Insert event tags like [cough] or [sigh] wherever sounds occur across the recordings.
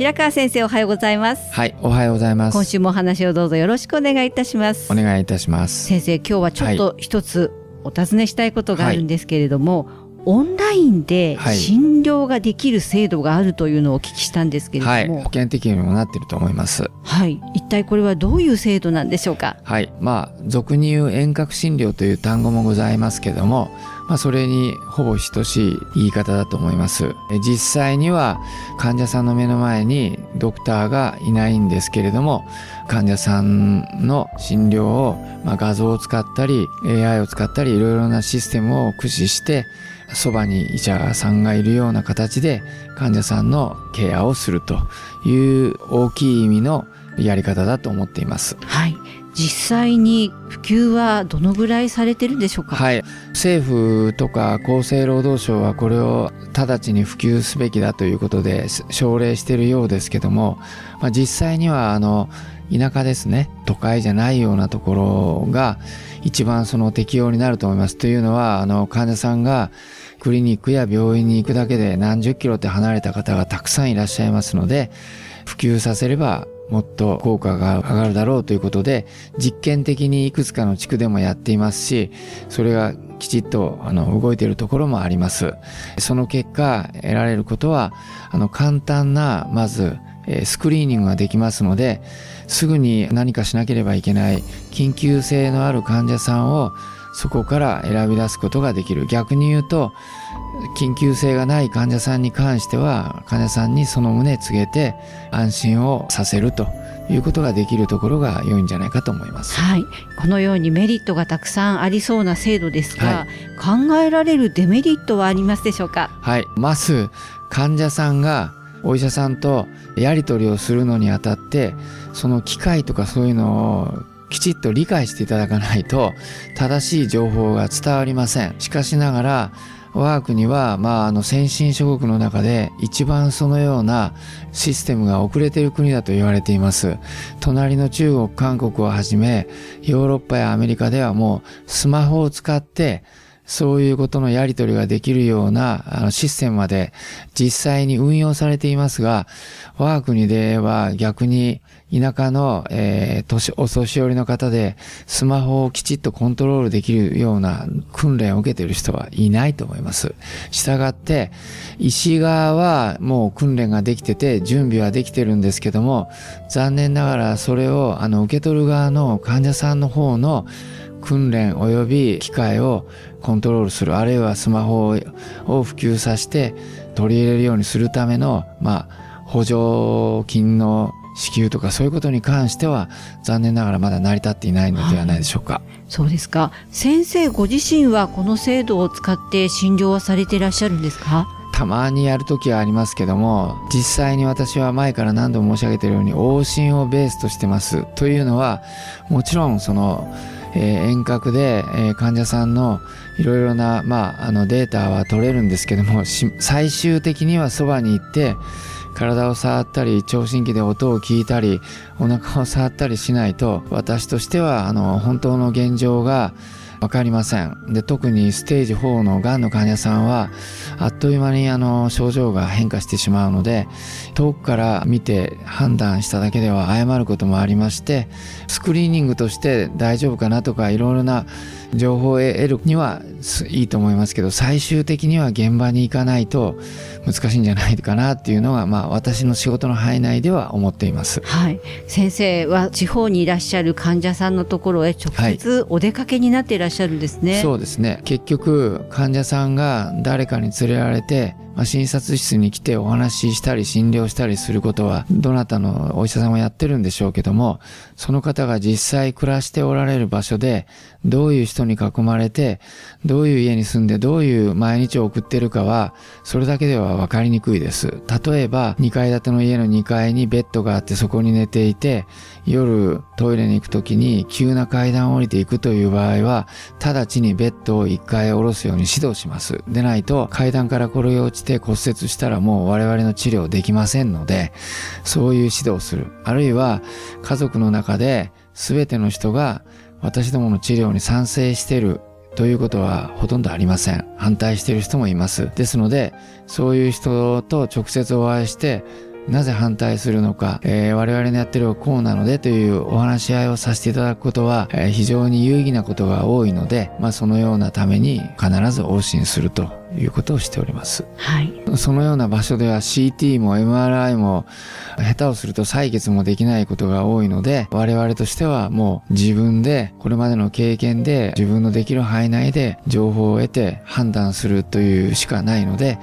白川先生おはようございますはい、おはようございます。今週もお話をどうぞよろしくお願いいたしますお願いいたします。先生今日はちょっと一つお尋ねしたいことがあるんですけれども、オンラインではい診療ができる制度があるというのをお聞きしたんですけれどはい、も、保険適用にもなっていると思います。はい、一体これはどういう制度なんでしょうか？はい、まあ俗に言う遠隔診療という単語もございますけども、まあそれにほぼ等しい言い方だと思います。実際には患者さんの目の前にドクターがいないんですけれども、患者さんの診療を、まあ、画像を使ったり AI を使ったりいろいろなシステムを駆使してそばに医者さんがいるような形で患者さんのケアをするという大きい意味のやり方だと思っています。はい、実際に普及はどのぐらいされてるんでしょうか？はい、政府とか厚生労働省はこれを直ちに普及すべきだということで奨励しているようですけども、まあ、実際にはあの田舎ですね都会じゃないようなところが一番その適用になると思いますというのはあの患者さんがクリニックや病院に行くだけで何十キロって離れた方がたくさんいらっしゃいますので普及させればもっと効果が上がるだろうということで実験的にいくつかの地区でもやっていますしそれがきちっとあの動いているところもあります。その結果得られることはあの簡単なまずスクリーニングができますのですぐに何かしなければいけない緊急性のある患者さんをそこから選び出すことができる。逆に言うと緊急性がない患者さんに関しては患者さんにその旨告げて安心をさせるということができるところが良いんじゃないかと思います。はい、このようにメリットがたくさんありそうな制度ですが、考えられるデメリットはありますでしょうか？はい。まず、患者さんがお医者さんとやり取りをするのにあたって、その機械とかそういうのをきちっと理解していただかないと、正しい情報が伝わりません。しかしながら、我が国は、まあ、あの先進諸国の中で一番そのようなシステムが遅れている国だと言われています。隣の中国、韓国をはじめ、ヨーロッパやアメリカではもうスマホを使って、そういうことのやり取りができるようなシステムまで実際に運用されていますが、我が国では逆に田舎の、えー、お年寄りの方でスマホをきちっとコントロールできるような訓練を受けている人はいないと思います。したがって、医師側はもう訓練ができてて準備はできてるんですけども、残念ながらそれをあの受け取る側の患者さんの方の訓練及び機械をコントロールするあるいはスマホを普及させて取り入れるようにするための、まあ、補助金の支給とかそういうことに関しては残念ながらまだ成り立っていないのではないでしょうか。そうですか。先生ご自身はこの制度を使って診療はされていらっしゃるんですか？たまにやるときはありますけども実際に私は前から何度も申し上げているように往診をベースとしてますというのはもちろんその、え遠隔で、え患者さんのいろいろな、まあ、あのデータは取れるんですけども [laughs] 最終的にはそばに行って体を触ったり聴診器で音を聞いたりお腹を触ったりしないと私としてはあの本当の現状がわかりません。で、特にステージ4のがんの患者さんは、あっという間にあの症状が変化してしまうので、遠くから見て判断しただけでは誤ることもありまして、スクリーニングとして大丈夫かなとかいろいろな情報を得るにはいいと思いますけど最終的には現場に行かないと難しいんじゃないかなっていうのが、まあ、私の仕事の範囲内では思っています、はい、先生は地方にいらっしゃる患者さんのところへ直接お出かけになっていらっしゃるんですね、そうですね。結局患者さんが誰かに連れられてまあ、診察室に来てお話ししたり診療したりすることはどなたのお医者さんもやってるんでしょうけどもその方が実際暮らしておられる場所でどういう人に囲まれてどういう家に住んでどういう毎日を送ってるかはそれだけでは分かりにくいです。例えば2階建ての家の2階にベッドがあってそこに寝ていて夜トイレに行く時に急な階段を降りていくという場合は直ちにベッドを1階下ろすように指導します。でないと階段から転げ落ちて骨折したらもう我々の治療できませんのでそういう指導をするあるいは家族の中で全ての人が私どもの治療に賛成しているということはほとんどありません。反対している人もいます。ですので、そういう人と直接お会いして、なぜ反対するのか、えー、我々のやってるこうなのでというお話し合いをさせていただくことは、えー、非常に有意義なことが多いので、まあ、そのようなために必ず往診するということをしております。はい。そのような場所では CT も MRI も下手をすると採血もできないことが多いので、我々としてはもう自分でこれまでの経験で自分のできる範囲内で情報を得て判断するというしかないので、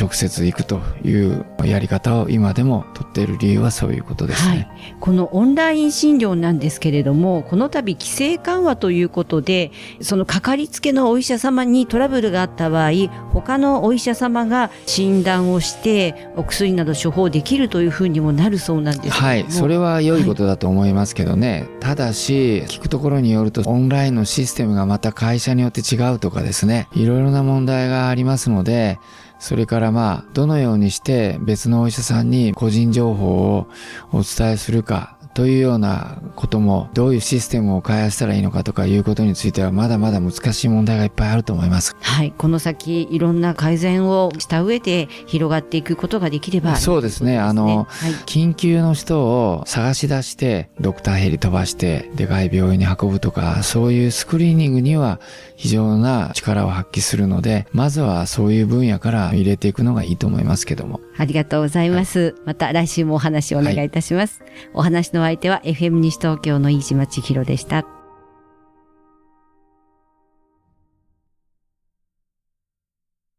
直接行くというやり方を今でもとっている理由はそういうことですね。はい、このオンライン診療なんですけれども、この度規制緩和ということで、そのかかりつけのお医者様にトラブルがあった場合、他のお医者様が診断をしてお薬など処方できるというふうにもなるそうなんですはいそれは良いことだと思いますけどね、はい、ただし聞くところによるとオンラインのシステムがまた会社によって違うとかですね。いろいろな問題がありますのでそれからまあ、どのようにして別のお医者さんに個人情報をお伝えするかというようなこともどういうシステムを開発したらいいのかとかいうことについてはまだまだ難しい問題がいっぱいあると思います。はい、この先いろんな改善をした上で広がっていくことができれば、そうですね。あの、はい、緊急の人を探し出してドクターヘリ飛ばしてでかい病院に運ぶとかそういうスクリーニングには非常な力を発揮するのでまずはそういう分野から入れていくのがいいと思いますけども。ありがとうございます。はい、また来週もお話をお願いいたします。はい、お話の相手は FM 西東京の飯島千尋でした。